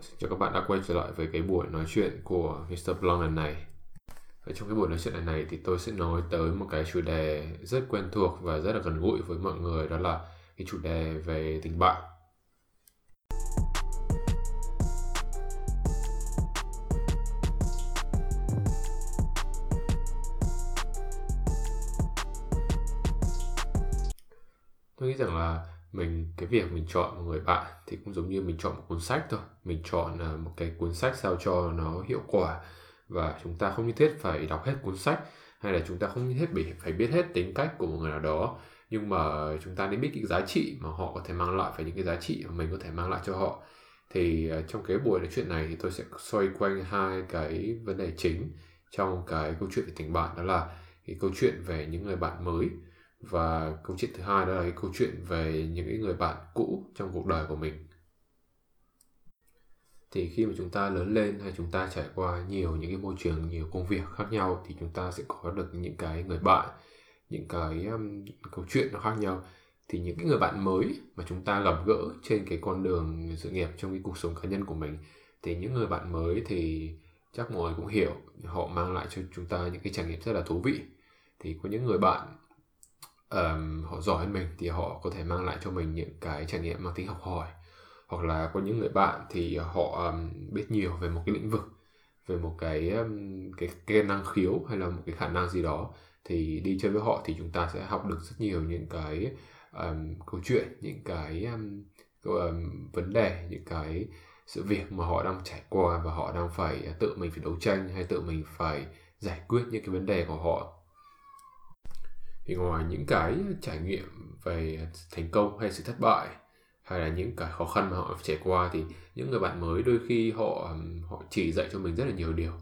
Xin chào các bạn đã quay trở lại với cái buổi nói chuyện của Mr. Blanc lần này. Ở trong cái buổi nói chuyện lần này thì tôi sẽ nói tới một cái chủ đề rất quen thuộc và rất là gần gũi với mọi người, đó là cái chủ đề về tình bạn. Tôi nghĩ rằng là mình, cái việc mình chọn một người bạn thì cũng giống như mình chọn một cuốn sách thôi. Mình chọn à, một cái cuốn sách sao cho nó hiệu quả và chúng ta không nhất thiết phải đọc hết cuốn sách hay là chúng ta không nhất thiết bị, phải biết hết tính cách của một người nào đó. Nhưng mà chúng ta nên biết cái giá trị mà họ có thể mang lại và những cái giá trị mà mình có thể mang lại cho họ. Thì à, trong cái buổi nói chuyện này thì tôi sẽ xoay quanh hai cái vấn đề chính trong cái câu chuyện về tình bạn. Đó là cái câu chuyện về những người bạn mới và câu chuyện thứ hai đó là cái câu chuyện về những cái người bạn cũ trong cuộc đời của mình. Thì khi mà chúng ta lớn lên hay chúng ta trải qua nhiều những cái môi trường nhiều công việc khác nhau thì chúng ta sẽ có được những cái người bạn những cái um, câu chuyện nó khác nhau. Thì những cái người bạn mới mà chúng ta gặp gỡ trên cái con đường sự nghiệp trong cái cuộc sống cá nhân của mình thì những người bạn mới thì chắc mọi người cũng hiểu. Họ mang lại cho chúng ta những cái trải nghiệm rất là thú vị. Thì có những người bạn um, họ giỏi hơn mình thì họ có thể mang lại cho mình những cái trải nghiệm mang tính học hỏi. Hoặc là có những người bạn thì họ um, biết nhiều về một cái lĩnh vực về một cái um, cái, cái năng khiếu hay là một cái khả năng gì đó thì đi chơi với họ thì chúng ta sẽ học được rất nhiều những cái um, câu chuyện những cái um, um, vấn đề những cái sự việc mà họ đang trải qua và họ đang phải à, tự mình phải đấu tranh hay tự mình phải giải quyết những cái vấn đề của họ thì ngoài những cái trải nghiệm về thành công hay sự thất bại, hay là những cái khó khăn mà họ trải qua, thì những người bạn mới đôi khi họ họ chỉ dạy cho mình rất là nhiều điều.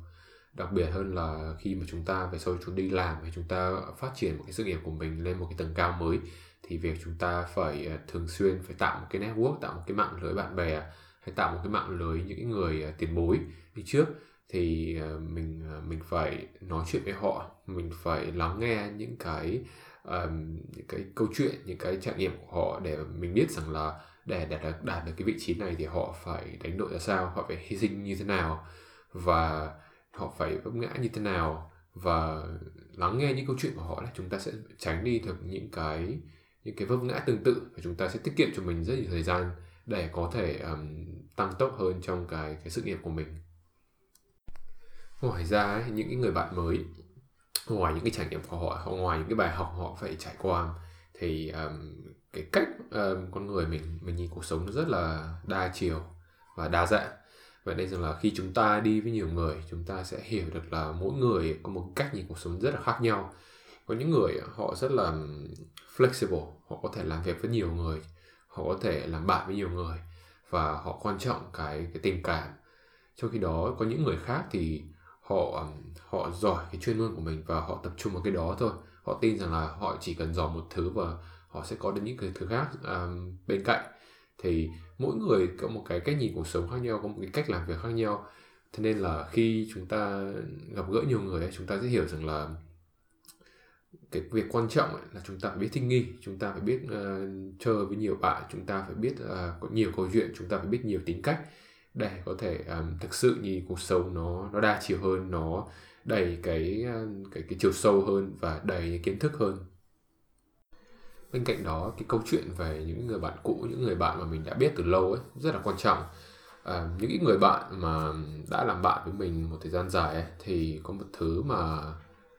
Đặc biệt hơn là khi mà chúng ta về sau chúng đi làm hay chúng ta phát triển một cái sự nghiệp của mình lên một cái tầng cao mới, thì việc chúng ta phải à, thường xuyên phải tạo một cái network, tạo một cái mạng lưới bạn bè, hay tạo một cái mạng lưới những cái người à, tiền bối đi trước thì ờ, mình ờ, mình phải nói chuyện với họ mình phải lắng nghe những cái um, những cái câu chuyện những cái trải nghiệm của họ để mình biết rằng là để đạt được đạt được cái vị trí này thì họ phải đánh đổi ra sao họ phải hy sinh như thế nào và họ phải vấp ngã như thế nào và lắng nghe những câu chuyện của họ là chúng ta sẽ tránh đi được những cái những cái vấp ngã tương tự và chúng ta sẽ tiết kiệm cho mình rất nhiều thời gian để có thể um, tăng tốc hơn trong cái cái sự nghiệp của mình ngoài ra ấy, những cái người bạn mới ngoài những cái trải nghiệm của họ ngoài những cái bài học họ phải trải qua thì um, cái cách um, con người mình mình nhìn cuộc sống nó rất là đa chiều và đa dạng. Vậy nên rằng là khi chúng ta đi với nhiều người chúng ta sẽ hiểu được là mỗi người có một cách nhìn cuộc sống rất là khác nhau. Có những người họ rất là flexible họ có thể làm việc với nhiều người họ có thể làm bạn với nhiều người và họ quan trọng cái cái tình cảm. Trong khi đó có những người khác thì họ họ giỏi cái chuyên môn của mình và họ tập trung vào cái đó thôi. Họ tin rằng là họ chỉ cần giỏi một thứ và họ sẽ có được những cái thứ khác um, bên cạnh. Thì mỗi người có một cái cách nhìn cuộc sống khác nhau có một cái cách làm việc khác nhau. Thế nên là khi chúng ta gặp gỡ nhiều người chúng ta sẽ hiểu rằng là cái việc quan trọng là chúng ta phải biết thích nghi chúng ta phải biết uh, chơi với nhiều bạn chúng ta phải biết uh, có nhiều câu chuyện chúng ta phải biết nhiều tính cách để có thể um, thực sự nhìn cuộc sống nó nó đa chiều hơn nó đầy cái à, cái cái chiều sâu hơn và đầy kiến thức hơn. Bên cạnh đó cái câu chuyện về những người bạn cũ những người bạn mà mình đã biết từ lâu ấy rất là quan trọng. À, những cái người bạn mà đã làm bạn với mình một thời gian dài ấy, thì có một thứ mà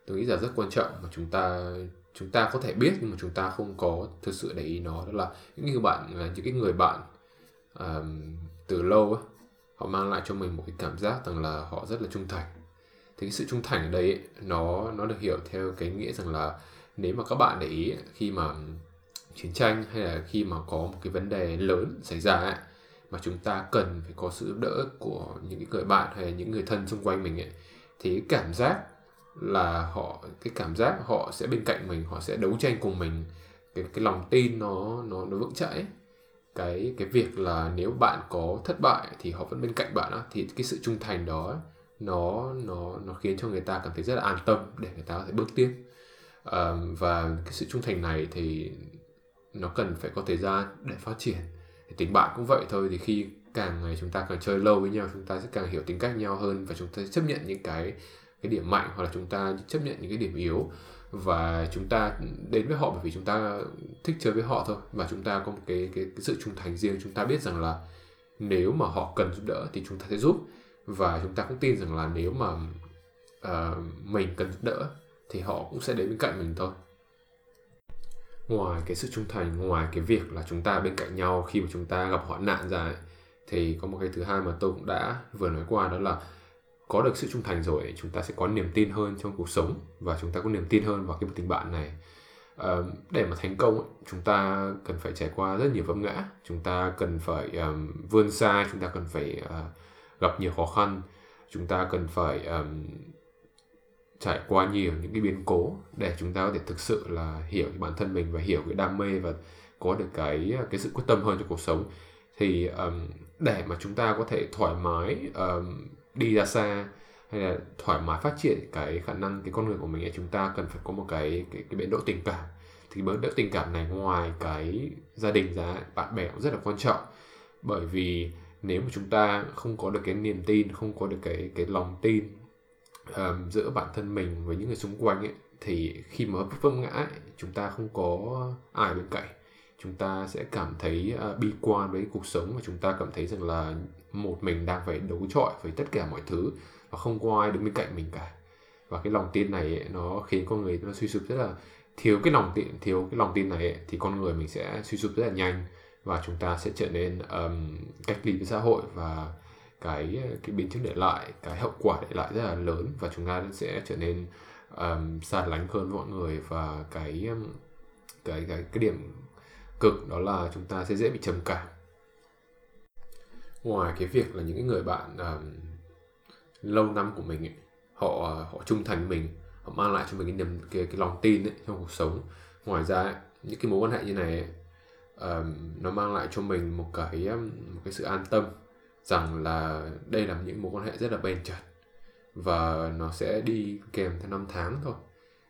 tôi nghĩ là rất quan trọng mà chúng ta chúng ta có thể biết nhưng mà chúng ta không có thực sự để ý nó đó là những người bạn là những cái người bạn um, từ lâu ấy, họ mang lại cho mình một cái cảm giác rằng là họ rất là trung thành. Thì cái sự trung thành ở đây ấy, nó nó được hiểu theo cái nghĩa rằng là nếu mà các bạn để ý khi mà chiến tranh hay là khi mà có một cái vấn đề lớn xảy ra ấy, mà chúng ta cần phải có sự giúp đỡ của những cái người bạn hay là những người thân xung quanh mình ấy, thì cái cảm giác là họ cái cảm giác họ sẽ bên cạnh mình họ sẽ đấu tranh cùng mình cái cái lòng tin nó nó nó vững chãi cái cái việc là nếu bạn có thất bại thì họ vẫn bên cạnh bạn á thì cái sự trung thành đó nó nó nó khiến cho người ta cảm thấy rất là an tâm để người ta có thể bước tiếp. À, và cái sự trung thành này thì nó cần phải có thời gian để phát triển. Thì tình bạn cũng vậy thôi thì khi càng ngày chúng ta càng chơi lâu với nhau chúng ta sẽ càng hiểu tính cách nhau hơn và chúng ta sẽ chấp nhận những cái cái điểm mạnh hoặc là chúng ta chấp nhận những cái điểm yếu. Và chúng ta đến với họ bởi vì chúng ta thích chơi với họ thôi. Và chúng ta có một cái cái, cái sự trung thành riêng. Chúng ta biết rằng là nếu mà họ cần giúp đỡ thì chúng ta sẽ giúp. Và chúng ta cũng tin rằng là nếu mà uh, mình cần giúp đỡ thì họ cũng sẽ đến bên cạnh mình thôi. Ngoài cái sự trung thành ngoài cái việc là chúng ta bên cạnh nhau khi mà chúng ta gặp hoạn nạn ra ấy, thì có một cái thứ hai mà tôi cũng đã vừa nói qua đó là có được sự trung thành rồi chúng ta sẽ có niềm tin hơn trong cuộc sống và chúng ta có niềm tin hơn vào cái tình bạn này. À, để mà thành công chúng ta cần phải trải qua rất nhiều vấp ngã. Chúng ta cần phải um, vươn xa chúng ta cần phải uh, gặp nhiều khó khăn. Chúng ta cần phải um, trải qua nhiều những cái biến cố để chúng ta có thể thực sự là hiểu bản thân mình và hiểu cái đam mê và có được cái ờ, cái sự quyết tâm hơn cho cuộc sống. Thì um, để mà chúng ta có thể thoải mái um, đi ra xa hay là thoải mái phát triển cái khả năng cái con người của mình thì chúng ta cần phải có một cái cái, cái biến độ tình cảm. Thì biến độ tình cảm này ngoài cái gia đình ra bạn bè cũng rất là quan trọng. Bởi vì nếu mà chúng ta không có được cái niềm tin không có được cái cái lòng tin um, giữa bản thân mình với những người xung quanh ấy, thì khi mà vấp ngã ấy, chúng ta không có ai bên cạnh chúng ta sẽ cảm thấy uh, bi quan với cuộc sống và chúng ta cảm thấy rằng là một mình đang phải đấu chọi với tất cả mọi thứ và không có ai đứng bên cạnh mình cả. Và cái lòng tin này ấy, nó khiến con người nó suy sụp rất là thiếu cái lòng tin thiếu cái lòng tin này ấy, thì con người mình sẽ suy sụp rất là nhanh và chúng ta sẽ trở nên um, cách ly với xã hội và cái ờ, cái biến chứng để lại cái hậu quả để lại rất là lớn và chúng ta sẽ trở nên um, xa lánh hơn mọi người và cái cái cái cái điểm cực đó là chúng ta sẽ dễ bị trầm cảm. Ngoài cái việc là những người bạn um, lâu năm của mình ấy, họ họ trung thành mình họ mang lại cho mình cái niềm cái, cái lòng tin ấy, trong cuộc sống. Ngoài ra ấy, những cái mối quan hệ như này ấy, um, nó mang lại cho mình một cái một cái sự an tâm rằng là đây là những mối quan hệ rất là bền chặt và nó sẽ đi kèm theo năm tháng thôi.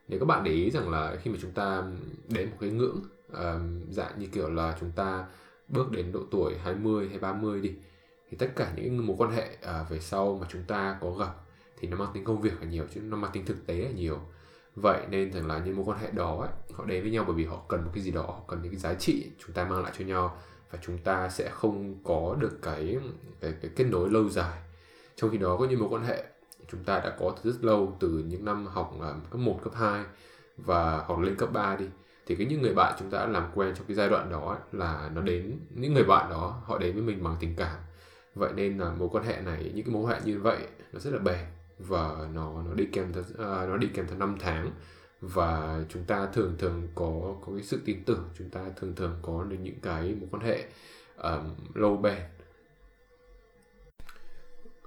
Nếu các bạn để ý rằng là khi mà chúng ta đến một cái ngưỡng um, dạng như kiểu là chúng ta bước đến độ tuổi 20 hay 30 đi thì tất cả những mối quan hệ uh, về sau mà chúng ta có gặp thì nó mang tính công việc là nhiều chứ nó mang tính thực tế là nhiều. Vậy nên rằng là những mối quan hệ đó ấy, họ đến với nhau bởi vì họ cần một cái gì đó họ cần những cái giá trị chúng ta mang lại cho nhau và chúng ta sẽ không có được cái cái, cái kết nối lâu dài. Trong khi đó có những mối quan hệ chúng ta đã có từ rất lâu từ những năm học uh, cấp 1, cấp 2 và hoặc lên cấp 3 đi thì cái những người bạn chúng ta đã làm quen trong cái giai đoạn đó là nó đến những người bạn đó họ đến với mình bằng tình cảm. Vậy nên là mối quan hệ này những cái mối quan hệ như vậy nó rất là bền và nó nó đi kèm theo uh, nó đi kèm theo năm tháng. Và chúng ta thường thường có có cái sự tin tưởng chúng ta thường thường có được những cái mối quan hệ um, lâu bền.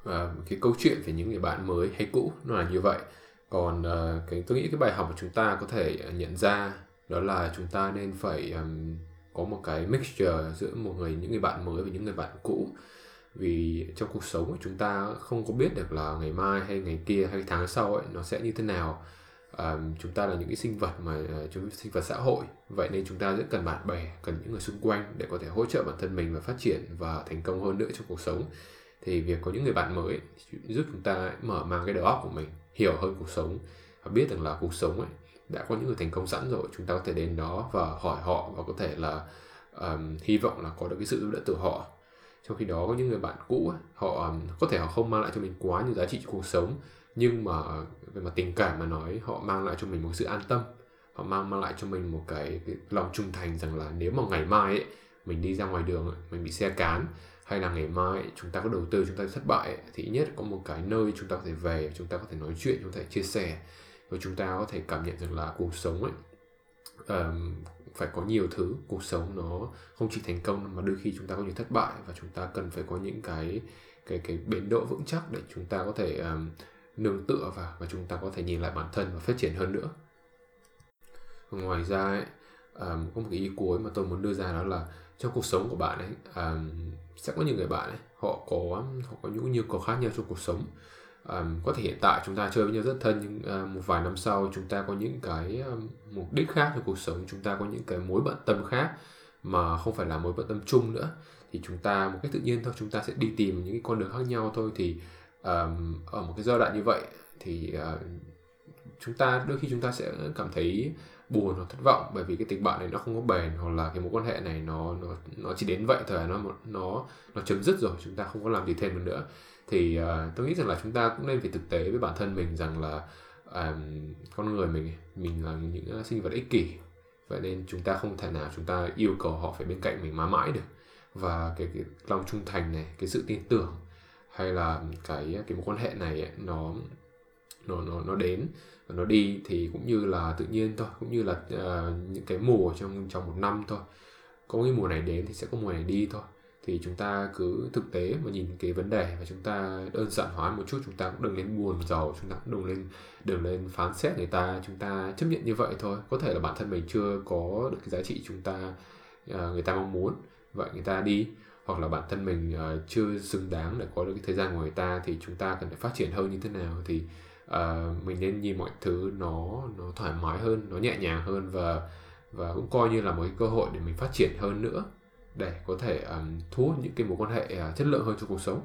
Và cái câu chuyện về những người bạn mới hay cũ nó là như vậy. Còn uh, cái tôi nghĩ cái bài học mà chúng ta có thể ờ, nhận ra đó là chúng ta nên phải um, có một cái mixture giữa một người những người bạn mới và những người bạn cũ. Vì trong cuộc sống của chúng ta không có biết được là ngày mai hay ngày kia hay tháng sau ấy nó sẽ như thế nào. Um, chúng ta là những cái sinh vật mà uh, chúng sinh vật xã hội. Vậy nên chúng ta rất cần bạn bè cần những người xung quanh để có thể hỗ trợ bản thân mình và phát triển và thành công hơn nữa trong cuộc sống. Thì việc có những người bạn mới giúp chúng ta mở mang cái đầu óc của mình hiểu hơn cuộc sống và biết rằng là cuộc sống ấy đã có những người thành công sẵn rồi chúng ta có thể đến đó và hỏi họ và có thể là um, hy vọng là có được cái sự giúp đỡ từ họ. Trong khi đó có những người bạn cũ họ um, có thể họ không mang lại cho mình quá nhiều giá trị cuộc sống nhưng mà về mặt tình cảm mà nói họ mang lại cho mình một sự an tâm. Họ mang mang lại cho mình một cái, cái lòng trung thành rằng là nếu mà ngày mai ấy, mình đi ra ngoài đường ấy, mình bị xe cán hay là ngày mai ấy, chúng ta có đầu tư chúng ta thất bại ấy, thì ít nhất có một cái nơi chúng ta có thể về chúng ta có thể nói chuyện chúng ta có thể chia sẻ và chúng ta có thể cảm nhận rằng là cuộc sống ấy um, phải có nhiều thứ. Cuộc sống nó không chỉ thành công mà đôi khi chúng ta có nhiều thất bại và chúng ta cần phải có những cái cái cái bến độ vững chắc để chúng ta có thể um, nương tựa vào và chúng ta có thể nhìn lại bản thân và phát triển hơn nữa. Ngoài ra ấy, um, có một cái ý cuối mà tôi muốn đưa ra đó là trong cuộc sống của bạn ấy um, sẽ có những người bạn ấy họ có họ có những nhu cầu khác nhau trong cuộc sống um, có thể hiện tại chúng ta chơi với nhau rất thân nhưng uh, một vài năm sau chúng ta có những cái um, mục đích khác trong cuộc sống chúng ta có những cái mối bận tâm khác mà không phải là mối bận tâm chung nữa thì chúng ta một cách tự nhiên thôi chúng ta sẽ đi tìm những cái con đường khác nhau thôi. Thì um, ở một cái giai đoạn như vậy thì uh, chúng ta đôi khi chúng ta sẽ cảm thấy buồn hoặc thất vọng bởi vì cái tình bạn này nó không có bền hoặc là cái mối quan hệ này nó nó nó chỉ đến vậy thôi nó nó nó chấm dứt rồi chúng ta không có làm gì thêm được nữa. Thì uh, tôi nghĩ rằng là chúng ta cũng nên phải thực tế với bản thân mình rằng là um, con người mình mình là những à, sinh vật ích kỷ. Vậy nên chúng ta không thể nào chúng ta yêu cầu họ phải bên cạnh mình mãi mãi được. Và cái, cái lòng trung thành này cái sự tin tưởng hay là cái cái mối quan hệ này nó nó nó nó đến. Và nó đi thì cũng như là tự nhiên thôi cũng như là uh, những cái mùa trong trong một năm thôi. Có cái mùa này đến thì sẽ có mùa này đi thôi. Thì chúng ta cứ thực tế mà nhìn cái vấn đề và chúng ta đơn giản hóa một chút chúng ta cũng đừng lên buồn giàu chúng ta cũng đừng lên đừng lên phán xét người ta. Chúng ta chấp nhận như vậy thôi. Có thể là bản thân mình chưa có được cái giá trị chúng ta uh, người ta mong muốn vậy người ta đi. Hoặc là bản thân mình uh, chưa xứng đáng để có được cái thời gian của người ta thì chúng ta cần phải phát triển hơn như thế nào. Thì uh, mình nên nhìn mọi thứ nó nó thoải mái hơn nó nhẹ nhàng hơn và và cũng coi như là một cái cơ hội để mình phát triển hơn nữa để có thể um, thu hút những cái mối quan hệ uh, chất lượng hơn trong cuộc sống.